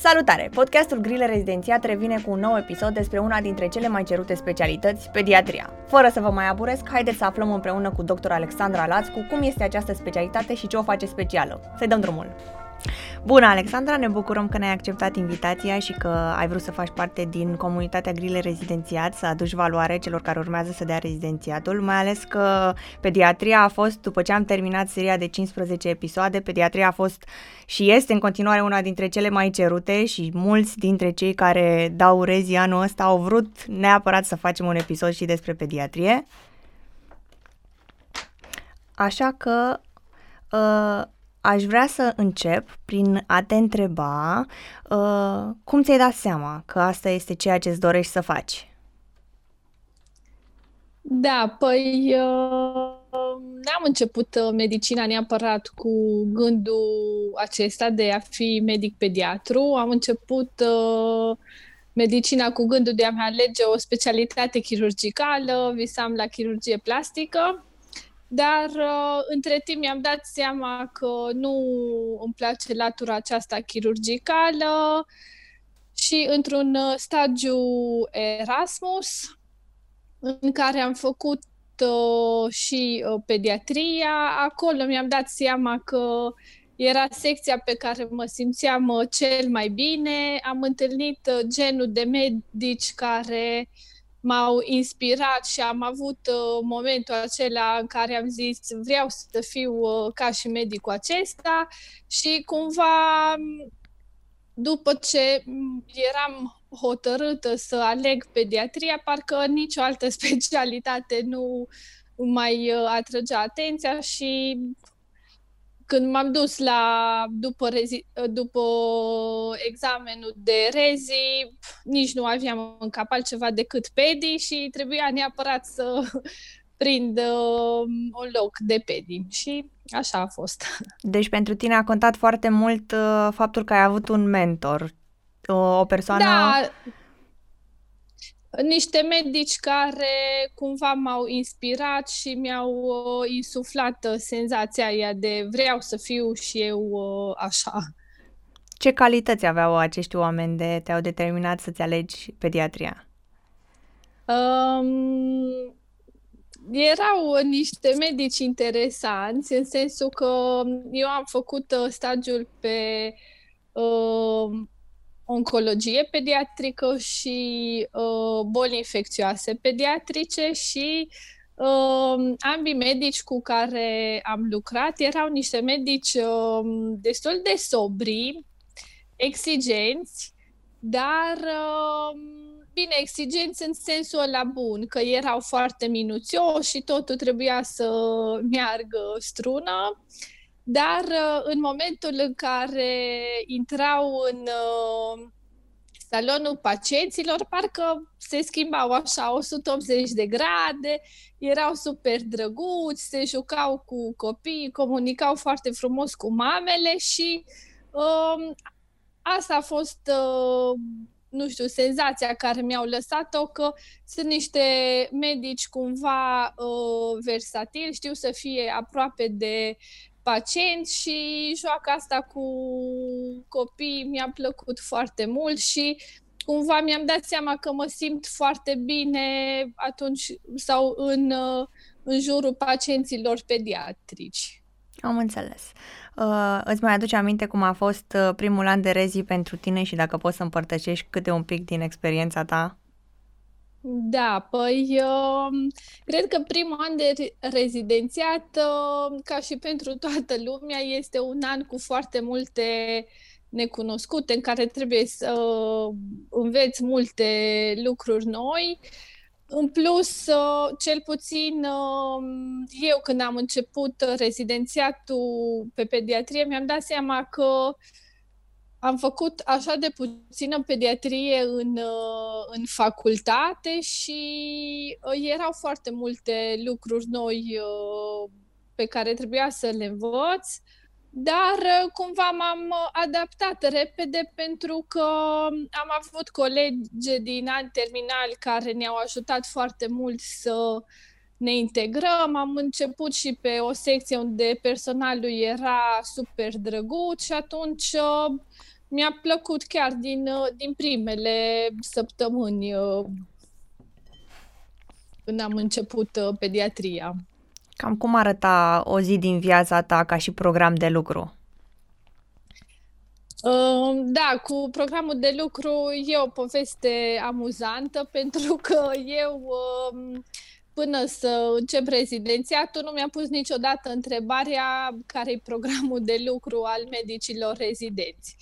Salutare! Podcastul Grile Rezidențiat revine cu un nou episod despre una dintre cele mai cerute specialități, pediatria. Fără să vă mai aburesc, haideți să aflăm împreună cu dr. Alexandra Lațcu cum este această specialitate și ce o face specială. Să-i dăm drumul! Bună, Alexandra, ne bucurăm că ne-ai acceptat invitația și că ai vrut să faci parte din comunitatea Grile Rezidențiat, să aduci valoare celor care urmează să dea rezidențiatul, mai ales că pediatria a fost, după ce am terminat seria de 15 episoade, pediatria a fost și este în continuare una dintre cele mai cerute și mulți dintre cei care dau rezi anul ăsta au vrut neapărat să facem un episod și despre pediatrie. Așa că uh, aș vrea să încep prin a te întreba uh, cum ți-ai dat seama că asta este ceea ce îți dorești să faci? Da, păi uh, n-am început uh, medicina neapărat cu gândul acesta de a fi medic pediatru. Am început uh, medicina cu gândul de a-mi alege o specialitate chirurgicală, visam la chirurgie plastică dar uh, între timp mi-am dat seama că nu îmi place latura aceasta chirurgicală și într-un uh, stagiu Erasmus în care am făcut uh, și uh, pediatria, acolo mi-am dat seama că era secția pe care mă simțeam uh, cel mai bine. Am întâlnit uh, genul de medici care uh, m-au inspirat și am avut uh, momentul acela în care am zis vreau să fiu uh, ca și medicul acesta. Și cumva după ce eram hotărâtă să aleg pediatria, parcă nicio altă specialitate nu mai uh, atrăgea atenția și când m-am dus la după, rezi, după examenul de rezi, nici nu aveam în cap altceva decât pedi și trebuia neapărat să prind uh, un loc de pedi. Și așa a fost. Deci pentru tine a contat foarte mult uh, faptul că ai avut un mentor, o, o persoană... Da, niște medici care cumva m-au inspirat și mi-au uh, insuflat uh, senzația aia de vreau să fiu și eu uh, așa. Ce calități aveau acești oameni de te-au determinat să-ți alegi pediatria? Um, erau niște medici interesanți, în sensul că eu am făcut uh, stagiul pe uh, oncologie pediatrică și uh, boli infecțioase pediatrice și uh, ambii medici cu care am lucrat erau niște medici uh, destul de sobri, exigenți, dar uh, bine, exigenți în sensul ăla bun, că erau foarte minuțioși și totul trebuia să meargă strună. Uh, dar uh, în momentul în care intrau în uh, salonul pacienților, parcă se schimbau așa 180 de grade, erau super drăguți, se jucau cu copii, comunicau foarte frumos cu mamele și uh, asta a fost, uh, nu știu, senzația care mi-au lăsat-o că sunt niște medici cumva uh, versatili, știu să fie aproape de pacienți și joaca asta cu copii mi-a plăcut foarte mult și cumva mi-am dat seama că mă simt foarte bine atunci sau în, în jurul pacienților pediatrici. Am înțeles. Uh, îți mai aduce aminte cum a fost uh, primul an de rezi pentru tine și dacă poți să împărtășești câte un pic din experiența ta? Da, păi uh, cred că primul an de rezidențiat, uh, ca și pentru toată lumea, este un an cu foarte multe necunoscute, în care trebuie să uh, înveți multe lucruri noi. În plus, cel puțin eu când am început rezidențiatul pe pediatrie, mi-am dat seama că am făcut așa de puțină pediatrie în, uh, în facultate și uh, erau foarte multe lucruri noi uh, pe care trebuia să le învăț, dar cumva m-am adaptat repede pentru că am avut colegi din ani terminali care ne-au ajutat foarte mult să ne integrăm. Am început și pe o secție unde personalul era super drăguț și atunci mi-a plăcut chiar din, uh, din primele săptămâni uh, când am început uh, pediatria. Cam cum arăta o zi din viața ta ca și program de lucru? Da, cu programul de lucru e o poveste amuzantă pentru că eu um, până să încep rezidențiatul nu mi-a pus niciodată întrebarea care e programul de lucru al medicilor rezidenți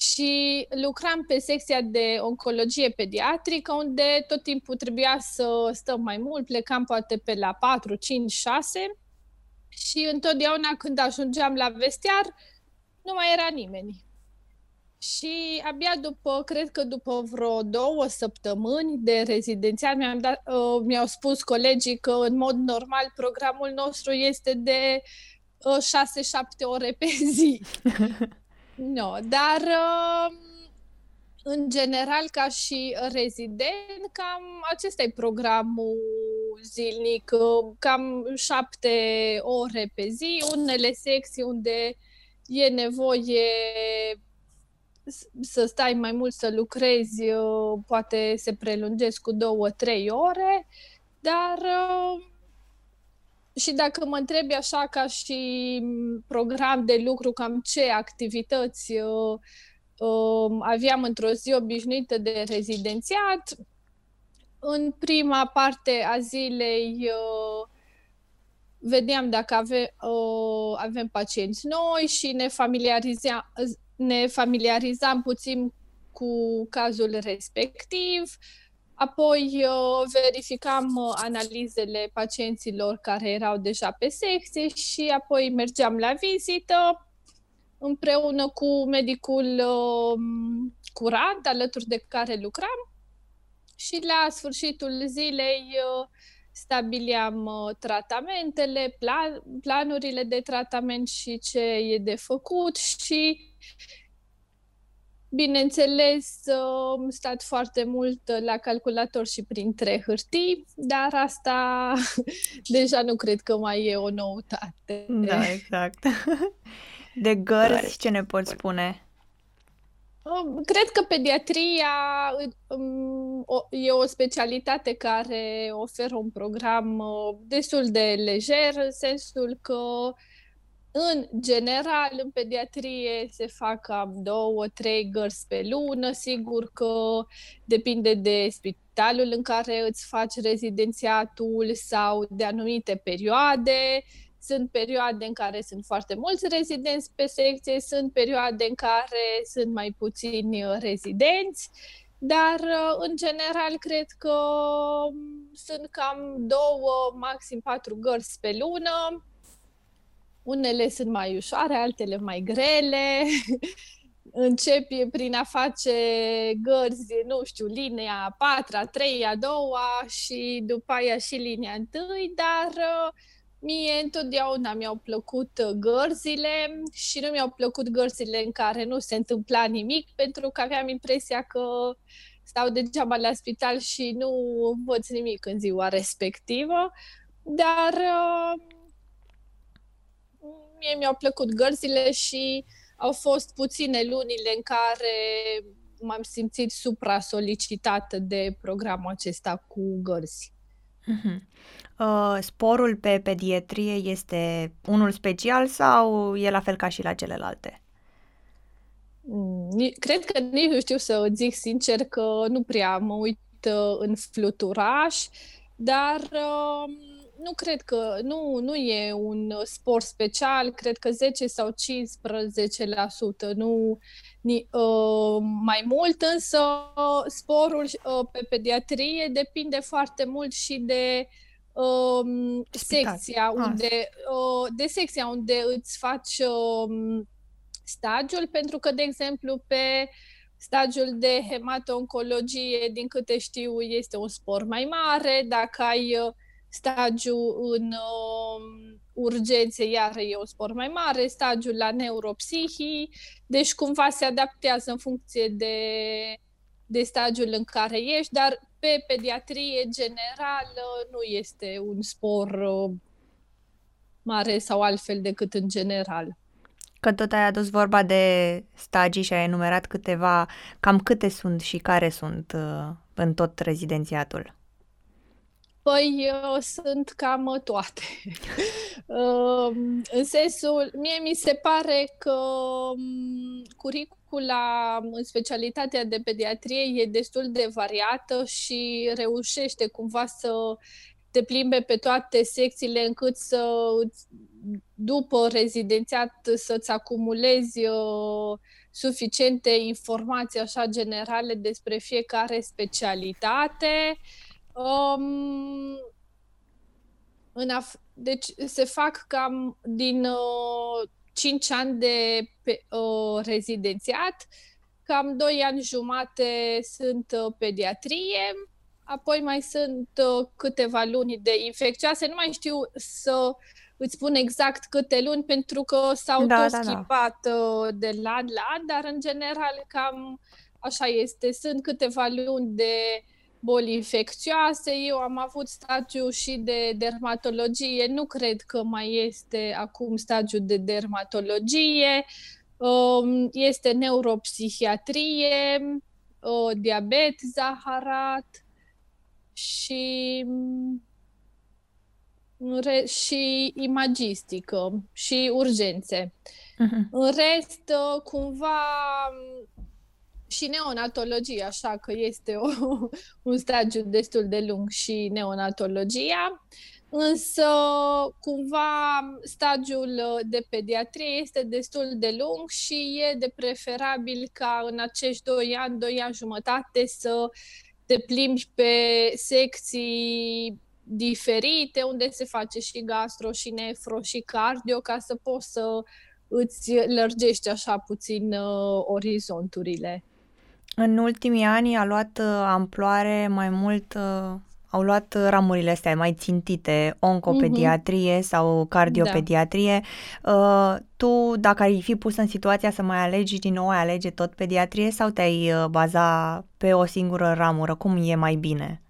și lucram pe secția de oncologie pediatrică, unde tot timpul trebuia să stăm mai mult, plecam poate pe la 4, 5, 6 și întotdeauna când ajungeam la vestiar, nu mai era nimeni. Și abia după, cred că după vreo două săptămâni de rezidențial, mi-am dat, uh, mi-au spus colegii că în mod normal programul nostru este de uh, 6-7 ore pe zi. No, dar uh, în general, ca și rezident, cam acesta e programul zilnic, uh, cam șapte ore pe zi, unele secții unde e nevoie să stai mai mult să lucrezi, uh, poate se prelungesc cu două, trei ore, dar și dacă mă întrebi așa ca și program de lucru, cam ce activități uh, uh, aveam într-o zi obișnuită de rezidențiat, în prima parte a zilei uh, vedeam dacă ave, uh, avem pacienți noi și ne, familiariza, ne familiarizam puțin cu cazul respectiv. Apoi uh, verificam uh, analizele pacienților care erau deja pe secție și apoi mergeam la vizită împreună cu medicul um, curant alături de care lucram și la sfârșitul zilei uh, stabiliam tratamentele, plan, planurile de tratament și ce e de făcut și Bineînțeles, am stat foarte mult la calculator și printre hârtii, dar asta deja nu cred că mai e o noutate. Da, exact. De gărzi, ce ne poți spune? Cred că pediatria um, e o specialitate care oferă un program uh, destul de lejer, în sensul că în general, în pediatrie se fac cam două, trei gărzi pe lună. Sigur că depinde de spitalul în care îți faci rezidențiatul sau de anumite perioade. Sunt perioade în care sunt foarte mulți rezidenți pe secție, sunt perioade în care sunt mai puțini rezidenți, dar în general cred că sunt cam două, maxim patru gărzi pe lună unele sunt mai ușoare, altele mai grele. Începi prin a face gărzi, nu știu, linia a patra, trei, a doua și după aia și linia întâi, dar uh, mie întotdeauna mi-au plăcut gărzile și nu mi-au plăcut gărzile în care nu se întâmpla nimic, pentru că aveam impresia că stau degeaba la spital și nu văd nimic în ziua respectivă, dar uh, mie mi-au plăcut gărzile și au fost puține lunile în care m-am simțit supra-solicitată de programul acesta cu gărzi. Uh-huh. Uh, sporul pe pediatrie este unul special sau e la fel ca și la celelalte? Mm, cred că nici nu știu să zic sincer că nu prea mă uit uh, în fluturaș, dar uh, nu cred că, nu, nu e un sport special, cred că 10 sau 15%, nu ni, uh, mai mult, însă sporul uh, pe pediatrie depinde foarte mult și de uh, secția unde, uh, de secția unde îți faci uh, stagiul, pentru că, de exemplu, pe stagiul de hemato-oncologie, din câte știu, este un spor mai mare, dacă ai uh, stagiul în uh, urgențe, iar e un spor mai mare, stagiul la neuropsihii, deci cumva se adaptează în funcție de, de stagiul în care ești, dar pe pediatrie general nu este un spor uh, mare sau altfel decât în general. Că tot ai adus vorba de stagii și ai enumerat câteva, cam câte sunt și care sunt uh, în tot rezidențiatul. Păi uh, sunt cam toate. uh, în sensul, mie mi se pare că um, curicula în specialitatea de pediatrie e destul de variată și reușește cumva să te plimbe pe toate secțiile încât să după rezidențiat să-ți acumulezi uh, suficiente informații așa generale despre fiecare specialitate. Um, în af- deci se fac cam din uh, 5 ani de pe, uh, rezidențiat, cam 2 ani jumate sunt uh, pediatrie, apoi mai sunt uh, câteva luni de infecțioase, nu mai știu să îți spun exact câte luni, pentru că s-au da, tot da, da. schimbat da. de la an la an, dar în general cam așa este. Sunt câteva luni de boli infecțioase. Eu am avut stagiu și de dermatologie. Nu cred că mai este acum stagiu de dermatologie. Um, este neuropsihiatrie, uh, diabet, zaharat și și imagistică și urgențe. Uh-huh. În rest, uh, cumva și neonatologia, așa că este o, un stagiu destul de lung și neonatologia, însă cumva stagiul de pediatrie este destul de lung și e de preferabil ca în acești doi ani, doi ani jumătate să te plimbi pe secții diferite, unde se face și gastro, și nefro, și cardio, ca să poți să îți lărgești așa puțin uh, orizonturile. În ultimii ani a luat uh, amploare mai mult, uh, au luat ramurile astea mai țintite, oncopediatrie mm-hmm. sau cardiopediatrie. Da. Uh, tu, dacă ai fi pus în situația să mai alegi din nou, ai alege tot pediatrie sau te-ai uh, baza pe o singură ramură? Cum e mai bine?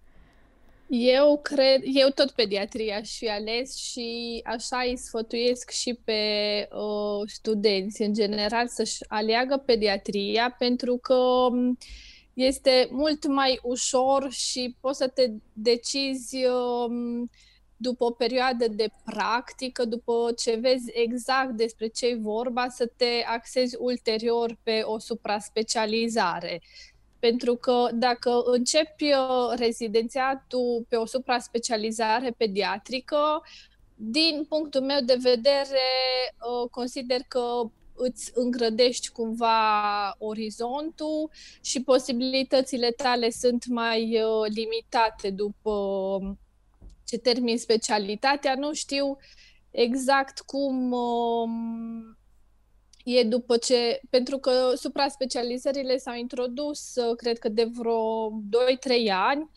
Eu cred, eu tot pediatria aș fi ales și așa îi sfătuiesc și pe uh, studenți în general să-și aleagă pediatria pentru că um, este mult mai ușor și poți să te decizi um, după o perioadă de practică, după ce vezi exact despre ce e vorba, să te axezi ulterior pe o supraspecializare. Pentru că dacă începi uh, rezidențiatul pe o supra-specializare pediatrică, din punctul meu de vedere, uh, consider că îți îngrădești cumva orizontul și posibilitățile tale sunt mai uh, limitate după ce termin specialitatea. Nu știu exact cum um, e după ce, pentru că supra-specializările s-au introdus, uh, cred că de vreo 2-3 ani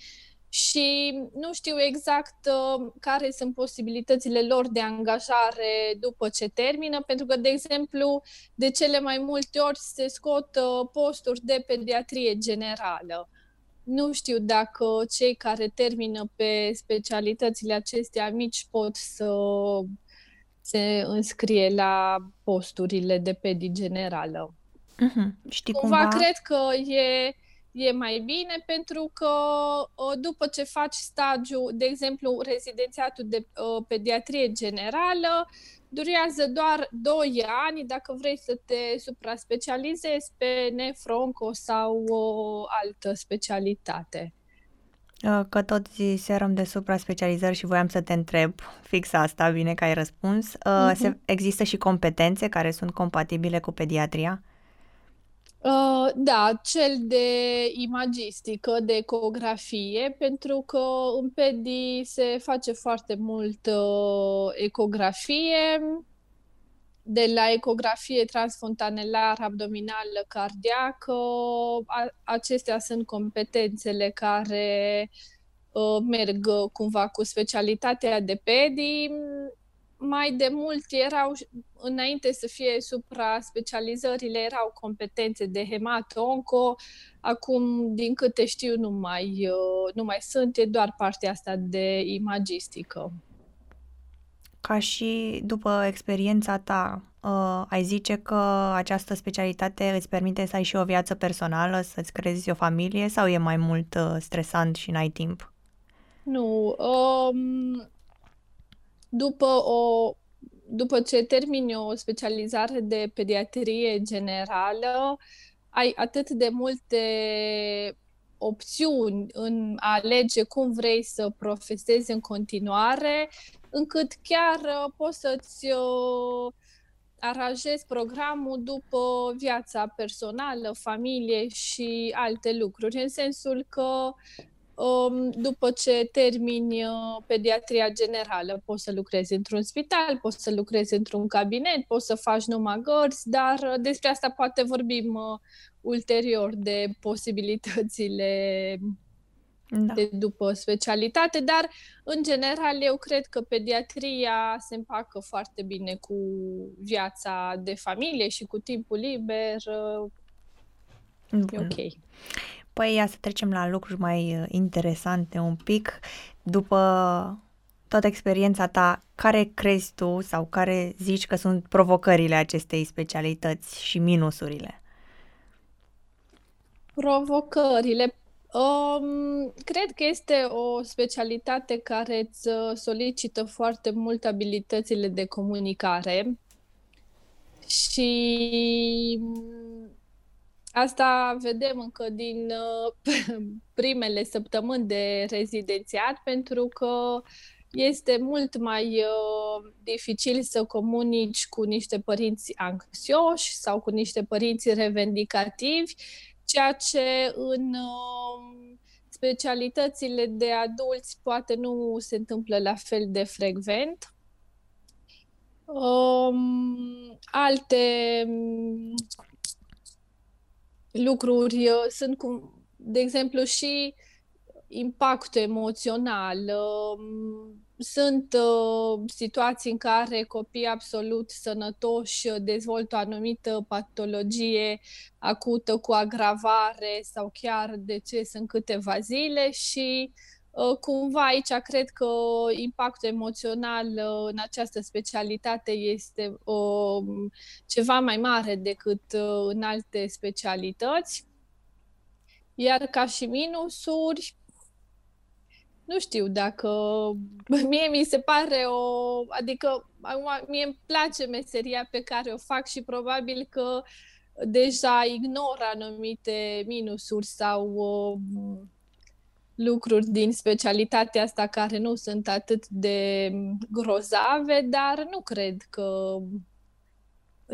și nu știu exact uh, care sunt posibilitățile lor de angajare după ce termină, pentru că, de exemplu, de cele mai multe ori se scot uh, posturi de pediatrie generală. Nu știu dacă cei care termină pe specialitățile acestea mici pot să se înscrie la posturile de pedi generală. Uh-huh. Știi cumva, cumva cred că e, e mai bine pentru că după ce faci stagiu, de exemplu, rezidențiatul de uh, pediatrie generală, durează doar 2 ani dacă vrei să te supra-specializezi pe nefronco sau o altă specialitate. Uh, că tot ziserăm de supra-specializări și voiam să te întreb fix asta, bine că ai răspuns. Uh-huh. Se, există și competențe care sunt compatibile cu pediatria? Uh, da, cel de imagistică, de ecografie, pentru că în pedi se face foarte mult uh, ecografie, de la ecografie transfontanelară, abdominală, cardiacă. acestea sunt competențele care uh, merg cumva cu specialitatea de pedi. Mai de mult erau, înainte să fie supra-specializările, erau competențe de hemat-onco, acum, din câte știu, nu mai, uh, nu mai sunt, e doar partea asta de imagistică ca și după experiența ta, uh, ai zice că această specialitate îți permite să ai și o viață personală, să-ți creezi o familie sau e mai mult uh, stresant și n-ai timp? Nu. Um, după, o, după ce termini o specializare de pediatrie generală, ai atât de multe opțiuni în a alege cum vrei să profesezi în continuare, încât chiar uh, poți să-ți uh, aranjezi programul după viața personală, familie și alte lucruri, în sensul că um, după ce termini uh, pediatria generală, poți să lucrezi într-un spital, poți să lucrezi într-un cabinet, poți să faci numai gărzi, dar despre asta poate vorbim ulterior de posibilitățile da. de după specialitate, dar în general eu cred că pediatria se împacă foarte bine cu viața de familie și cu timpul liber. Bun. E ok. Păi ia să trecem la lucruri mai uh, interesante un pic. După toată experiența ta, care crezi tu sau care zici că sunt provocările acestei specialități și minusurile? Provocările. Um, cred că este o specialitate care îți uh, solicită foarte mult abilitățile de comunicare și mm, asta vedem încă din uh, primele săptămâni de rezidențiat, pentru că este mult mai uh, dificil să comunici cu niște părinți anxioși sau cu niște părinți revendicativi ceea ce în um, specialitățile de adulți poate nu se întâmplă la fel de frecvent. Um, alte um, lucruri uh, sunt, cum, de exemplu, și impactul emoțional. Um, sunt uh, situații în care copii absolut sănătoși dezvoltă o anumită patologie acută cu agravare sau chiar deces în câteva zile și uh, cumva aici cred că impactul emoțional uh, în această specialitate este uh, ceva mai mare decât uh, în alte specialități. Iar ca și minusuri, nu știu dacă mie mi se pare o, adică mie îmi place meseria pe care o fac și probabil că deja ignor anumite minusuri sau uh, lucruri din specialitatea asta care nu sunt atât de grozave, dar nu cred că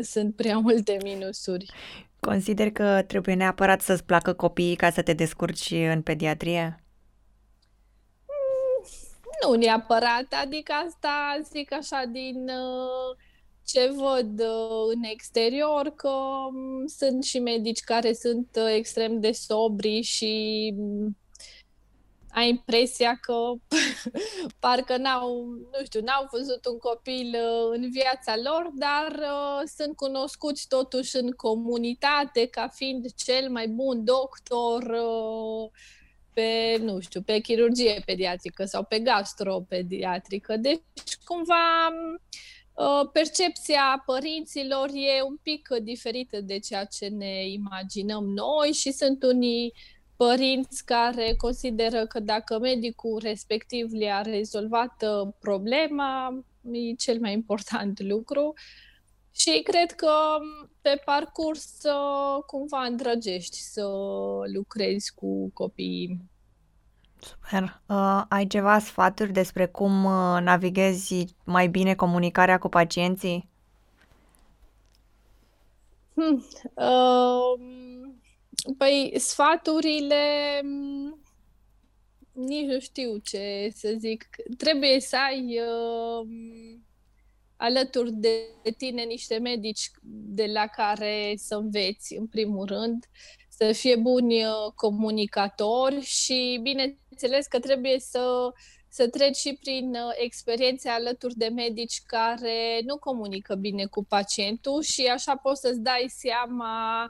sunt prea multe minusuri. Consider că trebuie neapărat să-ți placă copiii ca să te descurci în pediatrie? Nu neapărat, adică asta zic așa din uh, ce văd uh, în exterior, că um, sunt și medici care sunt uh, extrem de sobri și um, ai impresia că parcă n-au, nu știu, n-au văzut un copil în viața lor, dar uh, sunt cunoscuți totuși în comunitate ca fiind cel mai bun doctor uh, pe, nu știu, pe chirurgie pediatrică sau pe gastropediatrică. Deci, cumva, ă, percepția părinților e un pic diferită de ceea ce ne imaginăm noi și sunt unii părinți care consideră că dacă medicul respectiv le-a rezolvat ă, problema, e cel mai important lucru. Și cred că pe parcurs cumva îndrăgești să lucrezi cu copiii. Super. Uh, ai ceva sfaturi despre cum uh, navighezi mai bine comunicarea cu pacienții? Hmm. Uh, păi, sfaturile mm, nici nu știu ce să zic. Trebuie să ai uh, alături de tine niște medici de la care să înveți, în primul rând, să fie buni uh, comunicatori și, bineînțeles, că trebuie să, să treci și prin uh, experiențe alături de medici care nu comunică bine cu pacientul și așa poți să-ți dai seama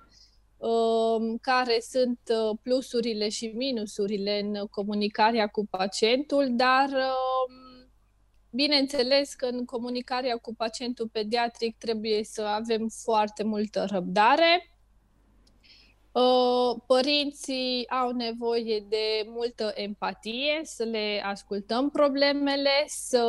um, care sunt uh, plusurile și minusurile în comunicarea cu pacientul, dar um, bineînțeles că în comunicarea cu pacientul pediatric trebuie să avem foarte multă răbdare. Uh, părinții au nevoie de multă empatie, să le ascultăm problemele, să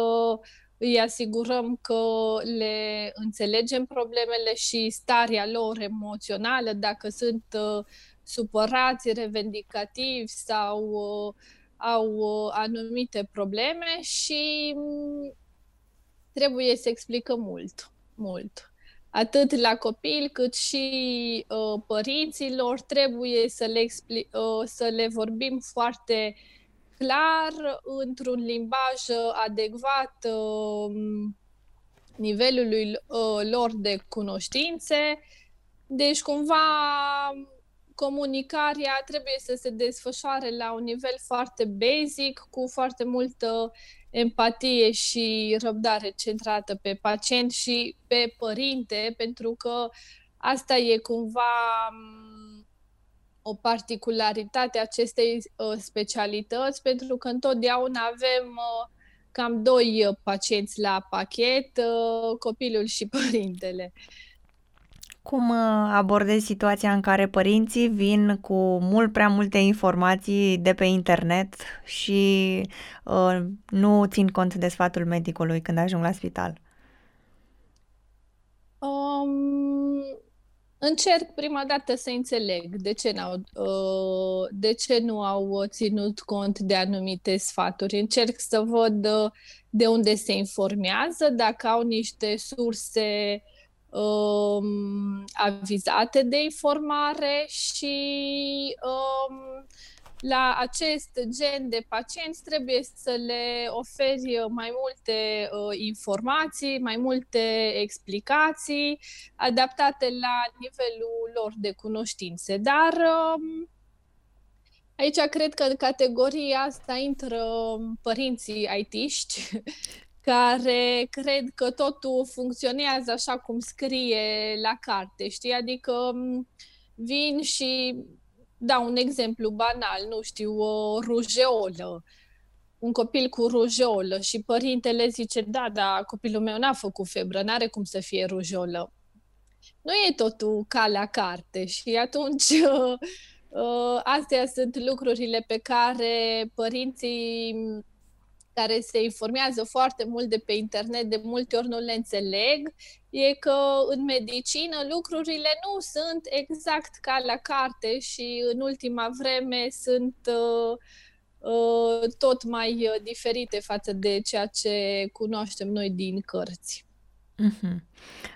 îi asigurăm că le înțelegem problemele și starea lor emoțională, dacă sunt uh, supărați, revendicativi sau uh, au uh, anumite probleme și um, trebuie să explicăm mult, mult. Atât la copil cât și uh, părinților trebuie să le, expli- uh, să le vorbim foarte uh, clar, într-un limbaj uh, adecvat um, nivelului uh, lor de cunoștințe. Deci, cumva, comunicarea trebuie să se desfășoare la un nivel foarte basic, cu foarte multă empatie și răbdare centrată pe pacient și pe părinte, pentru că asta e cumva o particularitate a acestei uh, specialități, pentru că întotdeauna avem uh, cam doi uh, pacienți la pachet, uh, copilul și părintele. Cum uh, abordezi situația în care părinții vin cu mult prea multe informații de pe internet și uh, nu țin cont de sfatul medicului când ajung la spital? Um, încerc prima dată să înțeleg de ce, n-au, uh, de ce nu au ținut cont de anumite sfaturi. Încerc să văd uh, de unde se informează, dacă au niște surse um, avizate de informare și um, la acest gen de pacienți trebuie să le oferi mai multe uh, informații, mai multe explicații adaptate la nivelul lor de cunoștințe. Dar um, aici cred că în categoria asta intră părinții aitiști care cred că totul funcționează așa cum scrie la carte, știi? Adică um, vin și dau un exemplu banal, nu știu, o rujeolă, un copil cu rujeolă și părintele zice, da, da, copilul meu n-a făcut febră, n-are cum să fie rujeolă. Nu e totul ca la carte și atunci uh, astea sunt lucrurile pe care părinții care se informează foarte mult de pe internet, de multe ori nu le înțeleg, e că în medicină lucrurile nu sunt exact ca la carte și în ultima vreme sunt uh, uh, tot mai uh, diferite față de ceea ce cunoaștem noi din cărți. Mm-hmm.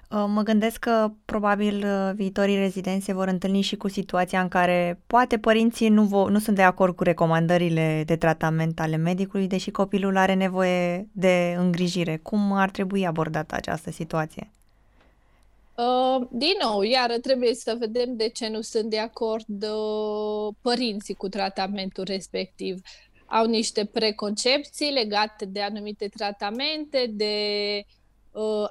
Mă gândesc că probabil uh, viitorii rezidenți se vor întâlni și cu situația în care poate părinții nu, vo- nu sunt de acord cu recomandările de tratament ale medicului, deși copilul are nevoie de îngrijire. Cum ar trebui abordată această situație? Uh, din nou, iar trebuie să vedem de ce nu sunt de acord uh, părinții cu tratamentul respectiv. Au niște preconcepții legate de anumite tratamente, de uh,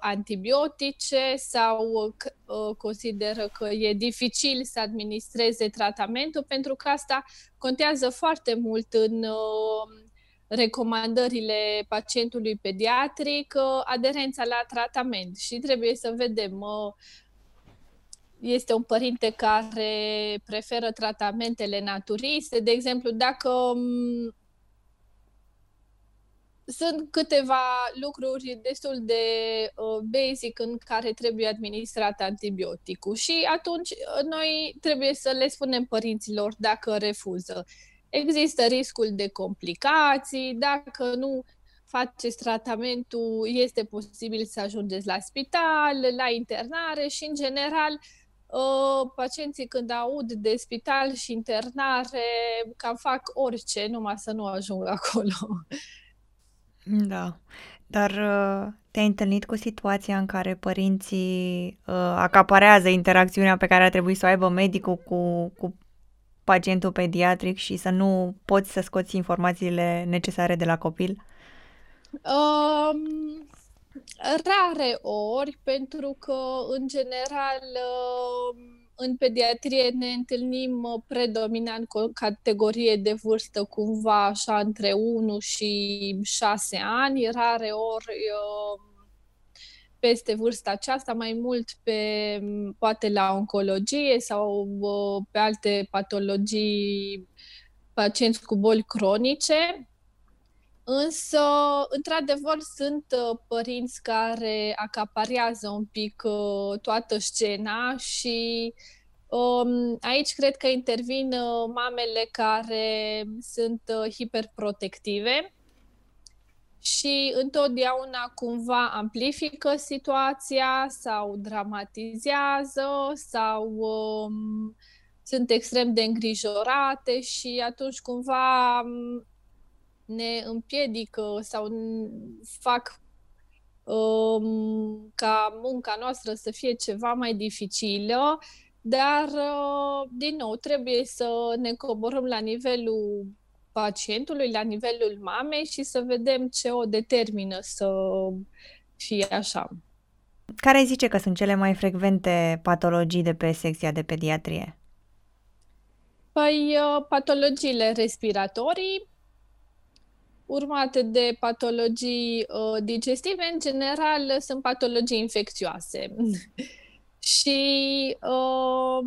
antibiotice sau uh, consideră că e dificil să administreze tratamentul, pentru că asta contează foarte mult în uh, recomandările pacientului pediatric, uh, aderența la tratament și trebuie să vedem uh, este un părinte care preferă tratamentele naturiste. De exemplu, dacă um, sunt câteva lucruri destul de uh, basic în care trebuie administrat antibioticul și atunci uh, noi trebuie să le spunem părinților dacă refuză. Există riscul de complicații, dacă nu faceți tratamentul, este posibil să ajungeți la spital, la internare și, în general, uh, pacienții când aud de spital și internare, cam fac orice, numai să nu ajung acolo. Da, dar uh, te-ai întâlnit cu situația în care părinții uh, acaparează interacțiunea pe care ar trebui să o aibă medicul cu, cu pacientul pediatric și să nu poți să scoți informațiile necesare de la copil? Um, rare ori, pentru că, în general, uh, în pediatrie ne întâlnim uh, predominant cu o categorie de vârstă cumva așa între 1 și 6 ani, rare ori uh, peste vârsta aceasta, mai mult pe poate la oncologie sau pe alte patologii, pacienți cu boli cronice. Însă, într-adevăr, sunt uh, părinți care acapariază un pic uh, toată scena și um, aici cred că intervin uh, mamele care sunt hiperprotective și întotdeauna cumva amplifică situația sau dramatizează sau um, sunt extrem de îngrijorate și atunci cumva um, ne împiedică sau fac um, ca munca noastră să fie ceva mai dificilă, dar, uh, din nou, trebuie să ne coborâm la nivelul pacientului, la nivelul mamei și să vedem ce o determină să fie așa. Care zice că sunt cele mai frecvente patologii de pe secția de pediatrie? Păi, uh, patologiile respiratorii, urmate de patologii uh, digestive, în general sunt patologii infecțioase. și uh,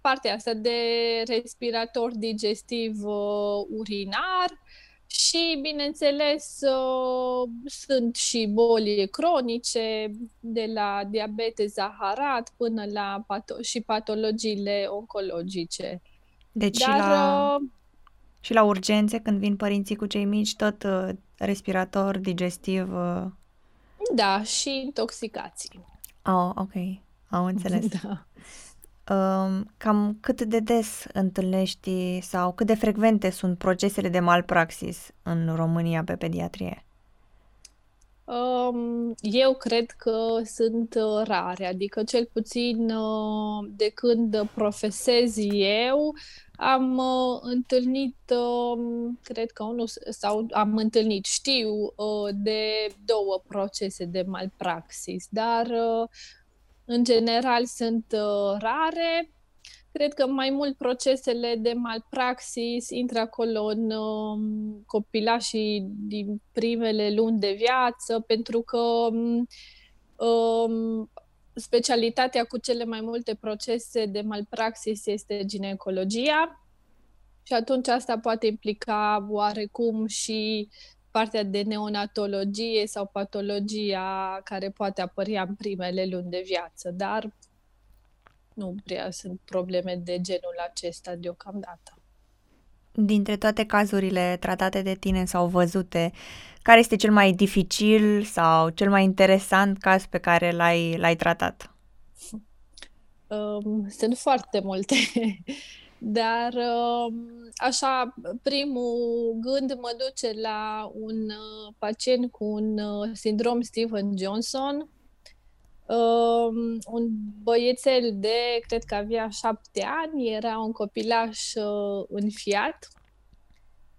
partea asta de respirator digestiv uh, urinar și, bineînțeles, uh, sunt și boli cronice, de la diabete zaharat până la pato- și patologiile oncologice. Deci Dar, la... Uh, și la urgențe, când vin părinții cu cei mici, tot uh, respirator, digestiv. Uh... Da, și intoxicații. Oh, ok. Am înțeles. Da. Uh, cam cât de des întâlnești sau cât de frecvente sunt procesele de malpraxis în România pe pediatrie? Um, eu cred că sunt uh, rare, adică cel puțin uh, de când profesez eu, am uh, întâlnit, uh, cred că unul, sau am întâlnit, știu, uh, de două procese de malpraxis, dar uh, în general sunt uh, rare. Cred că mai mult procesele de malpraxis intră acolo în uh, copilașii din primele luni de viață, pentru că um, um specialitatea cu cele mai multe procese de malpraxis este ginecologia și atunci asta poate implica oarecum și partea de neonatologie sau patologia care poate apărea în primele luni de viață, dar nu prea sunt probleme de genul acesta deocamdată. Dintre toate cazurile tratate de tine sau văzute, care este cel mai dificil sau cel mai interesant caz pe care l-ai, l-ai tratat? Um, sunt foarte multe, dar um, așa, primul gând mă duce la un uh, pacient cu un uh, sindrom Steven Johnson, um, un băiețel de, cred că avea șapte ani, era un copilaș uh, în fiat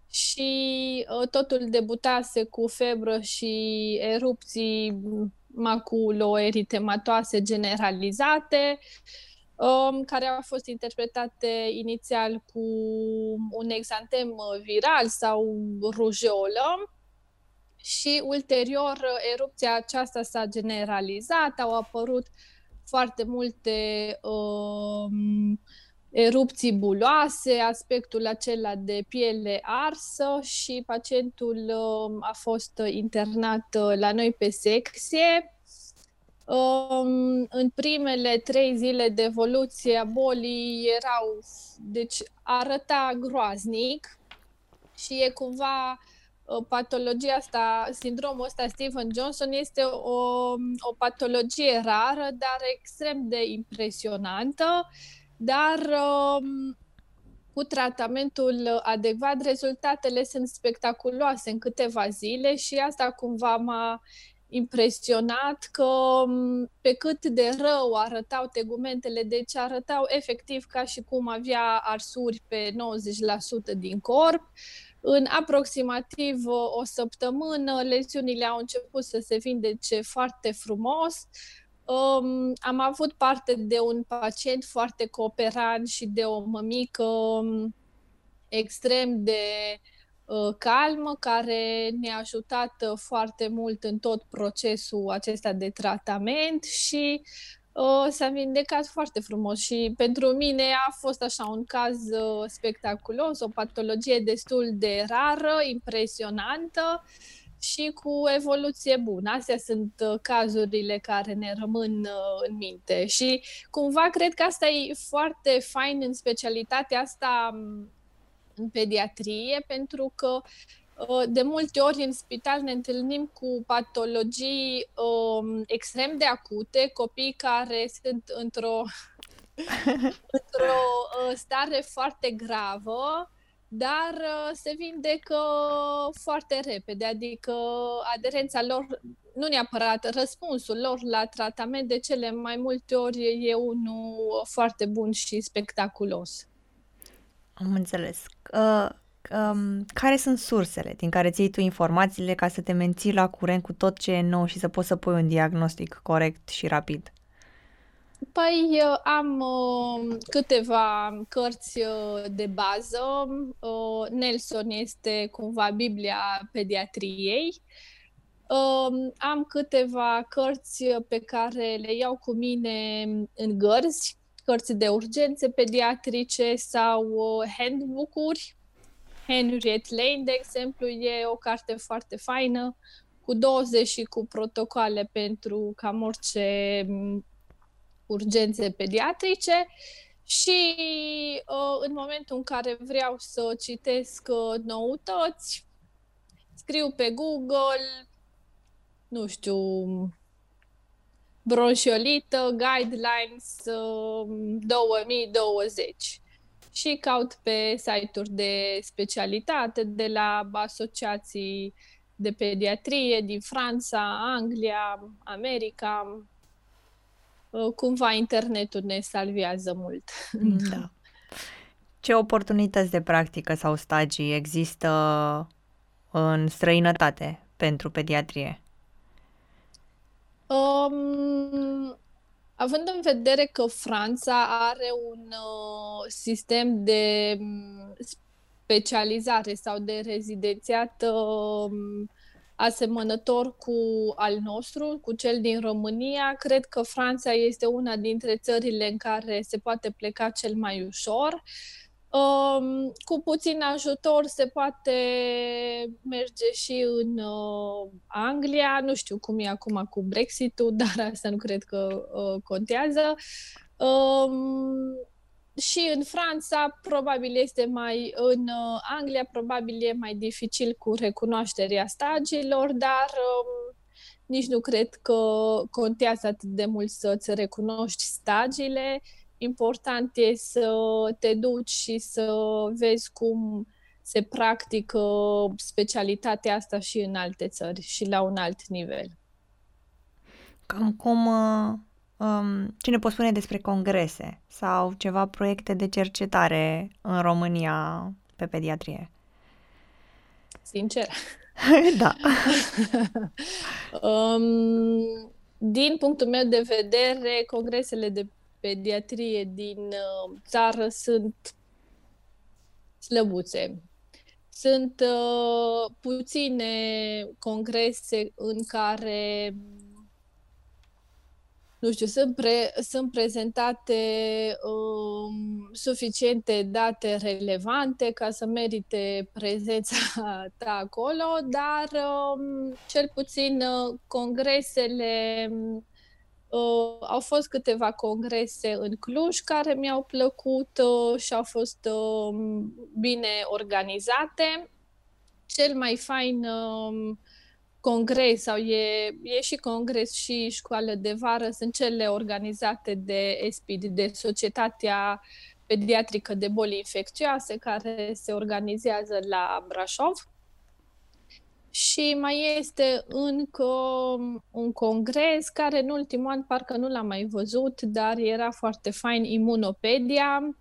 și uh, totul debutase cu febră și erupții maculoeritematoase generalizate, um, care au fost interpretate inițial cu un exantem viral sau rujeolă și ulterior erupția aceasta s-a generalizat, au apărut foarte multe um, erupții buloase, aspectul acela de piele arsă și pacientul um, a fost internat uh, la noi pe secție. Um, în primele trei zile de evoluție a bolii erau, deci arăta groaznic și e cumva uh, patologia asta, sindromul ăsta Steven Johnson este o, o patologie rară, dar extrem de impresionantă dar um, cu tratamentul adecvat, rezultatele sunt spectaculoase în câteva zile și asta cumva m-a impresionat că um, pe cât de rău arătau tegumentele, deci arătau efectiv ca și cum avea arsuri pe 90% din corp, în aproximativ o săptămână leziunile au început să se vindece foarte frumos, Um, am avut parte de un pacient foarte cooperant și de o mămică um, extrem de uh, calmă, care ne-a ajutat uh, foarte mult în tot procesul acesta de tratament și uh, s-a vindecat foarte frumos și pentru mine a fost așa un caz uh, spectaculos, o patologie destul de rară, impresionantă și cu evoluție bună. Astea sunt uh, cazurile care ne rămân uh, în minte și cumva cred că asta e foarte fain în specialitatea asta um, în pediatrie, pentru că uh, de multe ori în spital ne întâlnim cu patologii um, extrem de acute, copii care sunt într-o, într-o uh, stare foarte gravă, dar uh, se vindecă foarte repede, adică aderența lor, nu neapărat răspunsul lor la tratament, de cele mai multe ori e unul foarte bun și spectaculos. Am înțeles. Uh, um, care sunt sursele din care ții tu informațiile ca să te menții la curent cu tot ce e nou și să poți să pui un diagnostic corect și rapid? Păi am uh, câteva cărți uh, de bază. Uh, Nelson este cumva Biblia pediatriei. Uh, am câteva cărți pe care le iau cu mine în gărzi cărți de urgențe pediatrice sau uh, handbook-uri. Henriette Lane, de exemplu, e o carte foarte faină, cu doze și cu protocoale pentru cam orice mm, urgențe pediatrice. Și uh, în momentul în care vreau să citesc uh, noutăți, scriu pe Google, nu știu, bronșiolită, guidelines 2020 um, și caut pe site-uri de specialitate de la asociații de pediatrie din Franța, Anglia, America. Uh, cumva internetul ne salvează mult. Da. Ce oportunități de practică sau stagii există în străinătate pentru pediatrie? Um, având în vedere că Franța are un uh, sistem de um, specializare sau de rezidențiat uh, asemănător cu al nostru, cu cel din România, cred că Franța este una dintre țările în care se poate pleca cel mai ușor. Uh, Um, cu puțin ajutor se poate merge și în uh, Anglia, nu știu cum e acum cu Brexit-ul, dar asta nu cred că uh, contează. Um, și în Franța probabil este mai, în uh, Anglia probabil e mai dificil cu recunoașterea stagiilor, dar um, nici nu cred că contează atât de mult să-ți recunoști stagiile, important e să te duci și să vezi cum se practică specialitatea asta și în alte țări și la un alt nivel. Cam cum, uh, um, ce ne poți spune despre congrese sau ceva proiecte de cercetare în România pe pediatrie? Sincer? da. um, din punctul meu de vedere, congresele de pediatrie din uh, țară sunt slăbuțe. Sunt uh, puține congrese în care nu știu, sunt, pre, sunt prezentate um, suficiente date relevante ca să merite prezența ta acolo, dar um, cel puțin uh, congresele Uh, au fost câteva congrese în Cluj care mi-au plăcut uh, și au fost uh, bine organizate. Cel mai fain uh, congres sau e, e și congres și școală de vară sunt cele organizate de ESPID, de Societatea Pediatrică de Boli Infecțioase, care se organizează la Brașov. Și mai este încă un congres care în ultimul an parcă nu l-am mai văzut, dar era foarte fain, Imunopedia,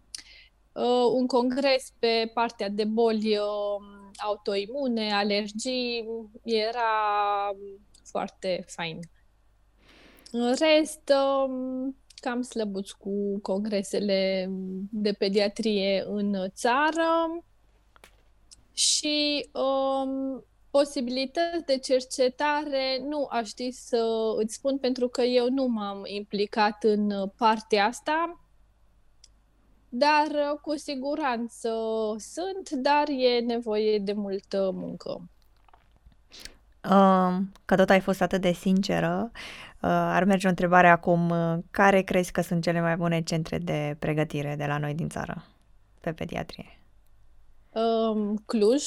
uh, un congres pe partea de boli uh, autoimune, alergii, era foarte fain. În rest, um, cam slăbuți cu congresele de pediatrie în țară și um, posibilități de cercetare nu aș ști să îți spun pentru că eu nu m-am implicat în partea asta, dar cu siguranță sunt, dar e nevoie de multă muncă. Uh, că tot ai fost atât de sinceră, uh, ar merge o întrebare acum. Uh, care crezi că sunt cele mai bune centre de pregătire de la noi din țară pe pediatrie? Um, Cluj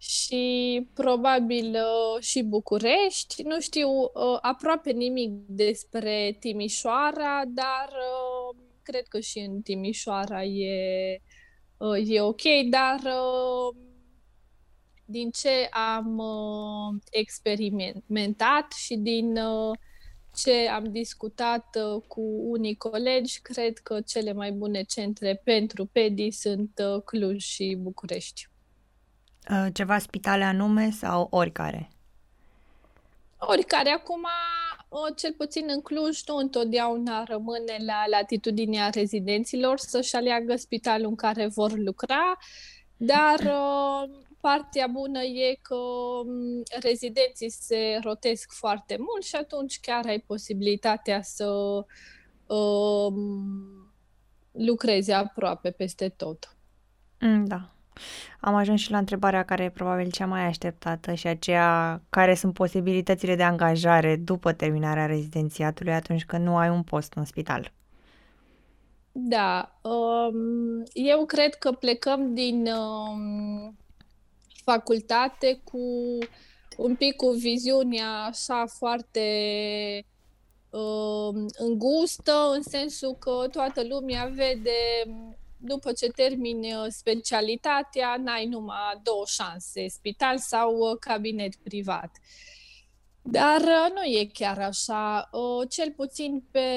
și probabil uh, și București. Nu știu uh, aproape nimic despre Timișoara, dar uh, cred că și în Timișoara e, uh, e ok, dar uh, din ce am uh, experimentat și din uh, ce am discutat uh, cu unii colegi, cred că cele mai bune centre pentru PEDI sunt uh, Cluj și București. Uh, ceva spitale anume sau oricare? Oricare. Acum, uh, cel puțin în Cluj, nu întotdeauna rămâne la latitudinea rezidenților să-și aleagă spitalul în care vor lucra, dar uh, partea bună e că um, rezidenții se rotesc foarte mult și atunci chiar ai posibilitatea să um, lucrezi aproape peste tot. Mm, da. Am ajuns și la întrebarea care e probabil cea mai așteptată și aceea care sunt posibilitățile de angajare după terminarea rezidențiatului atunci când nu ai un post în spital. Da, um, eu cred că plecăm din um, facultate cu un pic cu viziunea așa foarte uh, îngustă, în sensul că toată lumea vede după ce termini uh, specialitatea, n-ai numai două șanse, spital sau uh, cabinet privat. Dar uh, nu e chiar așa. Cel puțin pe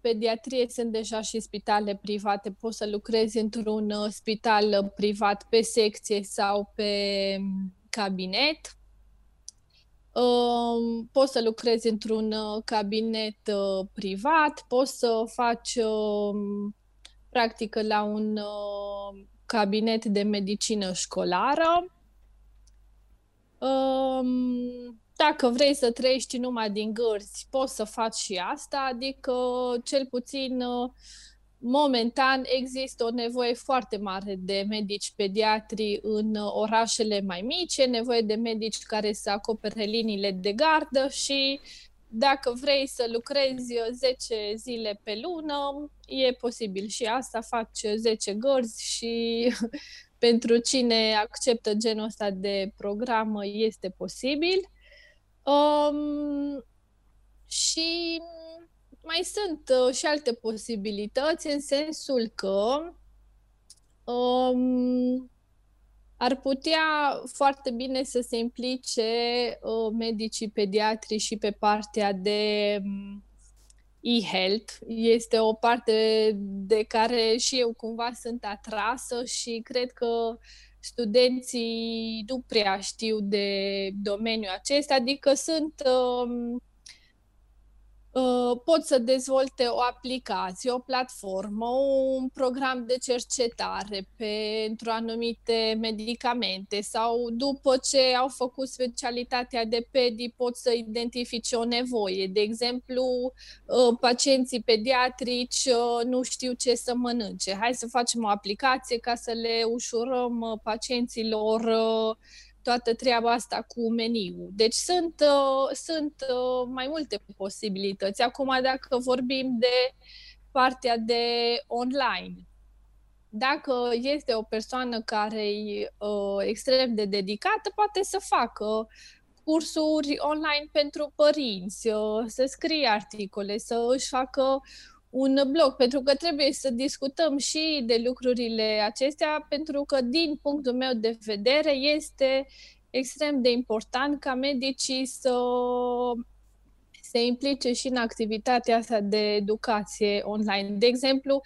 pediatrie sunt deja și spitale private. Poți să lucrezi într-un spital privat pe secție sau pe um, cabinet. Um, poți să lucrezi într-un cabinet privat, poți să faci um, practică la un uh, cabinet de medicină școlară. Um, dacă vrei să trăiești numai din gărzi, poți să faci și asta, adică cel puțin uh, momentan există o nevoie foarte mare de medici pediatri în orașele mai mici, e nevoie de medici care să acopere liniile de gardă și dacă vrei să lucrezi 10 zile pe lună, e posibil și asta, faci 10 gărzi și pentru cine acceptă genul ăsta de program este posibil. Um, și mai sunt uh, și alte posibilități în sensul că um, ar putea foarte bine să se implice uh, medicii pediatri și pe partea de um, e-health. Este o parte de care și eu cumva sunt atrasă și cred că studenții nu prea știu de domeniul acesta, adică sunt uh, Uh, pot să dezvolte o aplicație, o platformă, un program de cercetare pentru anumite medicamente sau după ce au făcut specialitatea de pedi pot să identifice o nevoie. De exemplu, uh, pacienții pediatrici uh, nu știu ce să mănânce. Hai să facem o aplicație ca să le ușurăm pacienților toată treaba asta cu meniu. Deci sunt, uh, sunt uh, mai multe posibilități. Acum, dacă vorbim de partea de online, dacă este o persoană care e uh, extrem de dedicată, poate să facă cursuri online pentru părinți, uh, să scrie articole, să își facă un blog, pentru că trebuie să discutăm și de lucrurile acestea, pentru că, din punctul meu de vedere, este extrem de important ca medicii să se implice și în activitatea asta de educație online. De exemplu,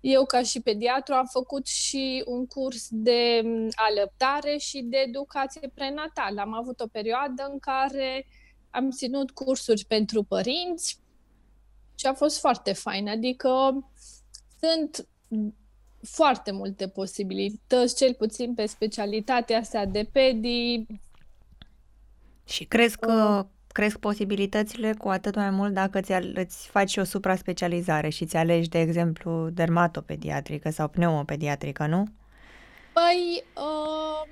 eu ca și pediatru am făcut și un curs de alăptare și de educație prenatală. Am avut o perioadă în care am ținut cursuri pentru părinți și a fost foarte fain. Adică sunt foarte multe posibilități, cel puțin pe specialitatea asta de pedi. Și crezi că uh, cresc posibilitățile cu atât mai mult dacă ți îți faci o supra-specializare și ți alegi, de exemplu, dermatopediatrică sau pneumopediatrică, nu? Păi, uh,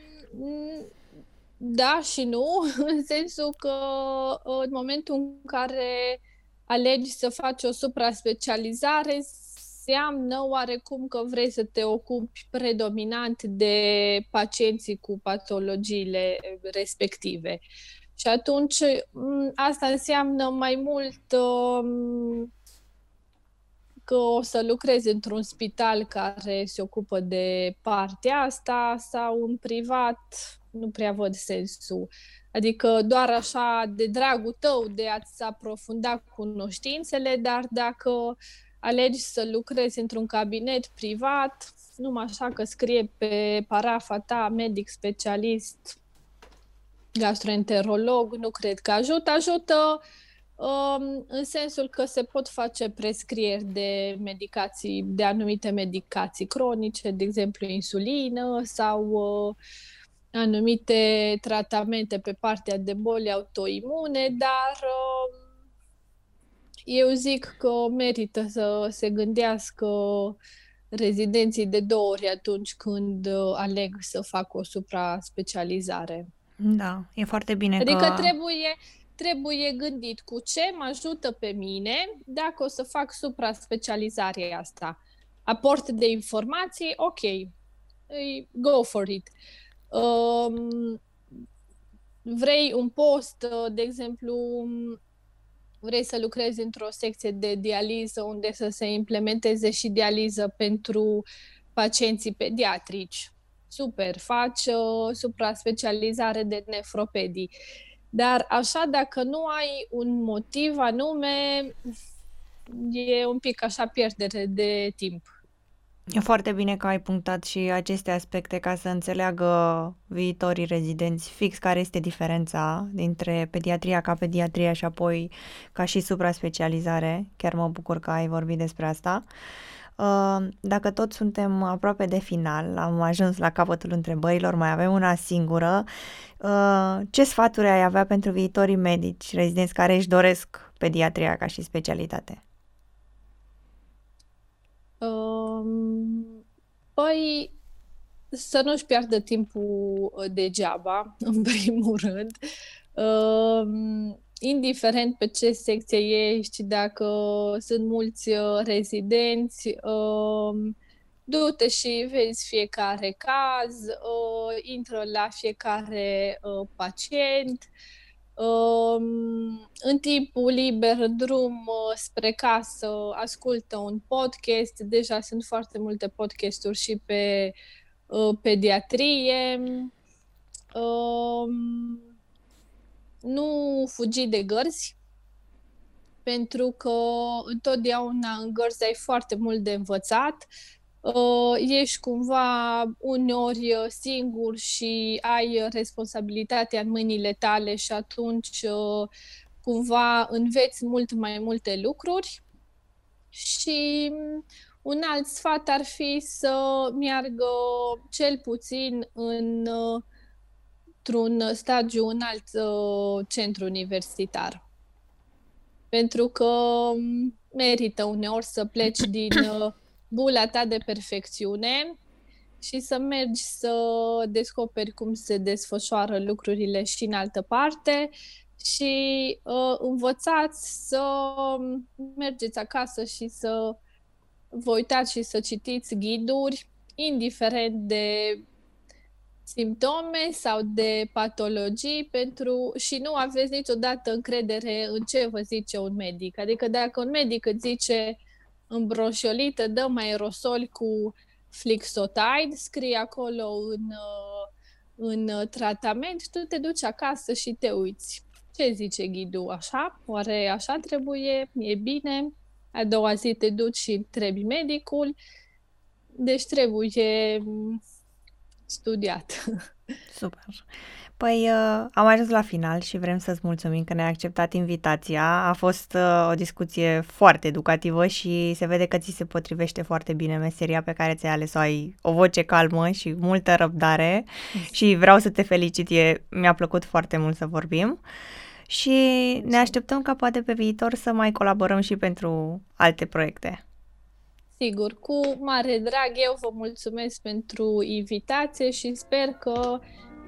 da și nu, în sensul că uh, în momentul în care alegi să faci o supra-specializare, înseamnă oarecum că vrei să te ocupi predominant de pacienții cu patologiile respective. Și atunci asta înseamnă mai mult um, că o să lucrezi într-un spital care se ocupă de partea asta sau în privat, nu prea văd sensul. Adică doar așa de dragul tău de a-ți aprofunda cunoștințele, dar dacă alegi să lucrezi într-un cabinet privat, numai așa că scrie pe parafa ta medic specialist, gastroenterolog, nu cred că ajută. Ajută um, în sensul că se pot face prescrieri de medicații, de anumite medicații cronice, de exemplu insulină sau uh, anumite tratamente pe partea de boli autoimune, dar uh, eu zic că merită să se gândească rezidenții de două ori atunci când uh, aleg să fac o supra-specializare. Da, e foarte bine Adică că... trebuie, trebuie gândit cu ce mă ajută pe mine dacă o să fac supra-specializarea asta. Aport de informații, ok, go for it. Um, vrei un post, uh, de exemplu, vrei să lucrezi într-o secție de dializă unde să se implementeze și dializă pentru pacienții pediatrici. Super, faci uh, supra-specializare de nefropedii. Dar așa, dacă nu ai un motiv anume, e un pic așa pierdere de timp. E foarte bine că ai punctat și aceste aspecte ca să înțeleagă viitorii rezidenți fix care este diferența dintre pediatria ca pediatria și apoi ca și supra-specializare. Chiar mă bucur că ai vorbit despre asta. Uh, dacă tot suntem aproape de final, am ajuns la capătul întrebărilor, mai avem una singură. Uh, ce sfaturi ai avea pentru viitorii medici, rezidenți care își doresc pediatria ca și specialitate? Um, păi, să nu-și piardă timpul uh, degeaba, în primul rând. Um, indiferent pe ce secție ești, dacă sunt mulți uh, rezidenți, um, du-te și vezi fiecare caz, uh, intră la fiecare uh, pacient, în timpul liber, drum uh, spre casă, ascultă un podcast. Deja sunt foarte multe podcasturi și pe uh, pediatrie. Um, nu fugi de gărzi, pentru că întotdeauna în gărzi ai foarte mult de învățat uh, ești cumva uneori uh, singur și ai responsabilitatea în mâinile tale și atunci uh, cumva înveți mult mai multe lucruri și un alt sfat ar fi să meargă cel puțin în, uh, într-un stagiu în alt uh, centru universitar. Pentru că um, merită uneori să pleci din bula ta de perfecțiune și să mergi să descoperi cum se desfășoară lucrurile și în altă parte și uh, învățați să mergeți acasă și să vă uitați și să citiți ghiduri, indiferent de simptome sau de patologii pentru și nu aveți niciodată încredere în ce vă zice un medic. Adică dacă un medic îți zice îmbroșolită, dăm aerosol cu flixotide, scrie acolo în, uh, în tratament, tu te duci acasă și te uiți. Ce zice ghidul? Așa? Oare așa trebuie? E bine? A doua zi te duci și întrebi medicul. Deci trebuie mm, studiat. Super. Păi uh, am ajuns la final și vrem să-ți mulțumim că ne-ai acceptat invitația. A fost uh, o discuție foarte educativă și se vede că ți se potrivește foarte bine meseria pe care ți-ai ales-o. Ai o voce calmă și multă răbdare și vreau să te felicit. E, mi-a plăcut foarte mult să vorbim și ne așteptăm ca poate pe viitor să mai colaborăm și pentru alte proiecte. Sigur, cu mare drag eu vă mulțumesc pentru invitație și sper că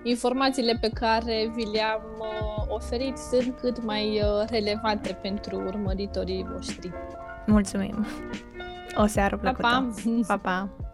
informațiile pe care vi le-am uh, oferit sunt cât mai uh, relevante pentru urmăritorii voștri. Mulțumim! O seară plăcută! Pa, pa! pa, pa.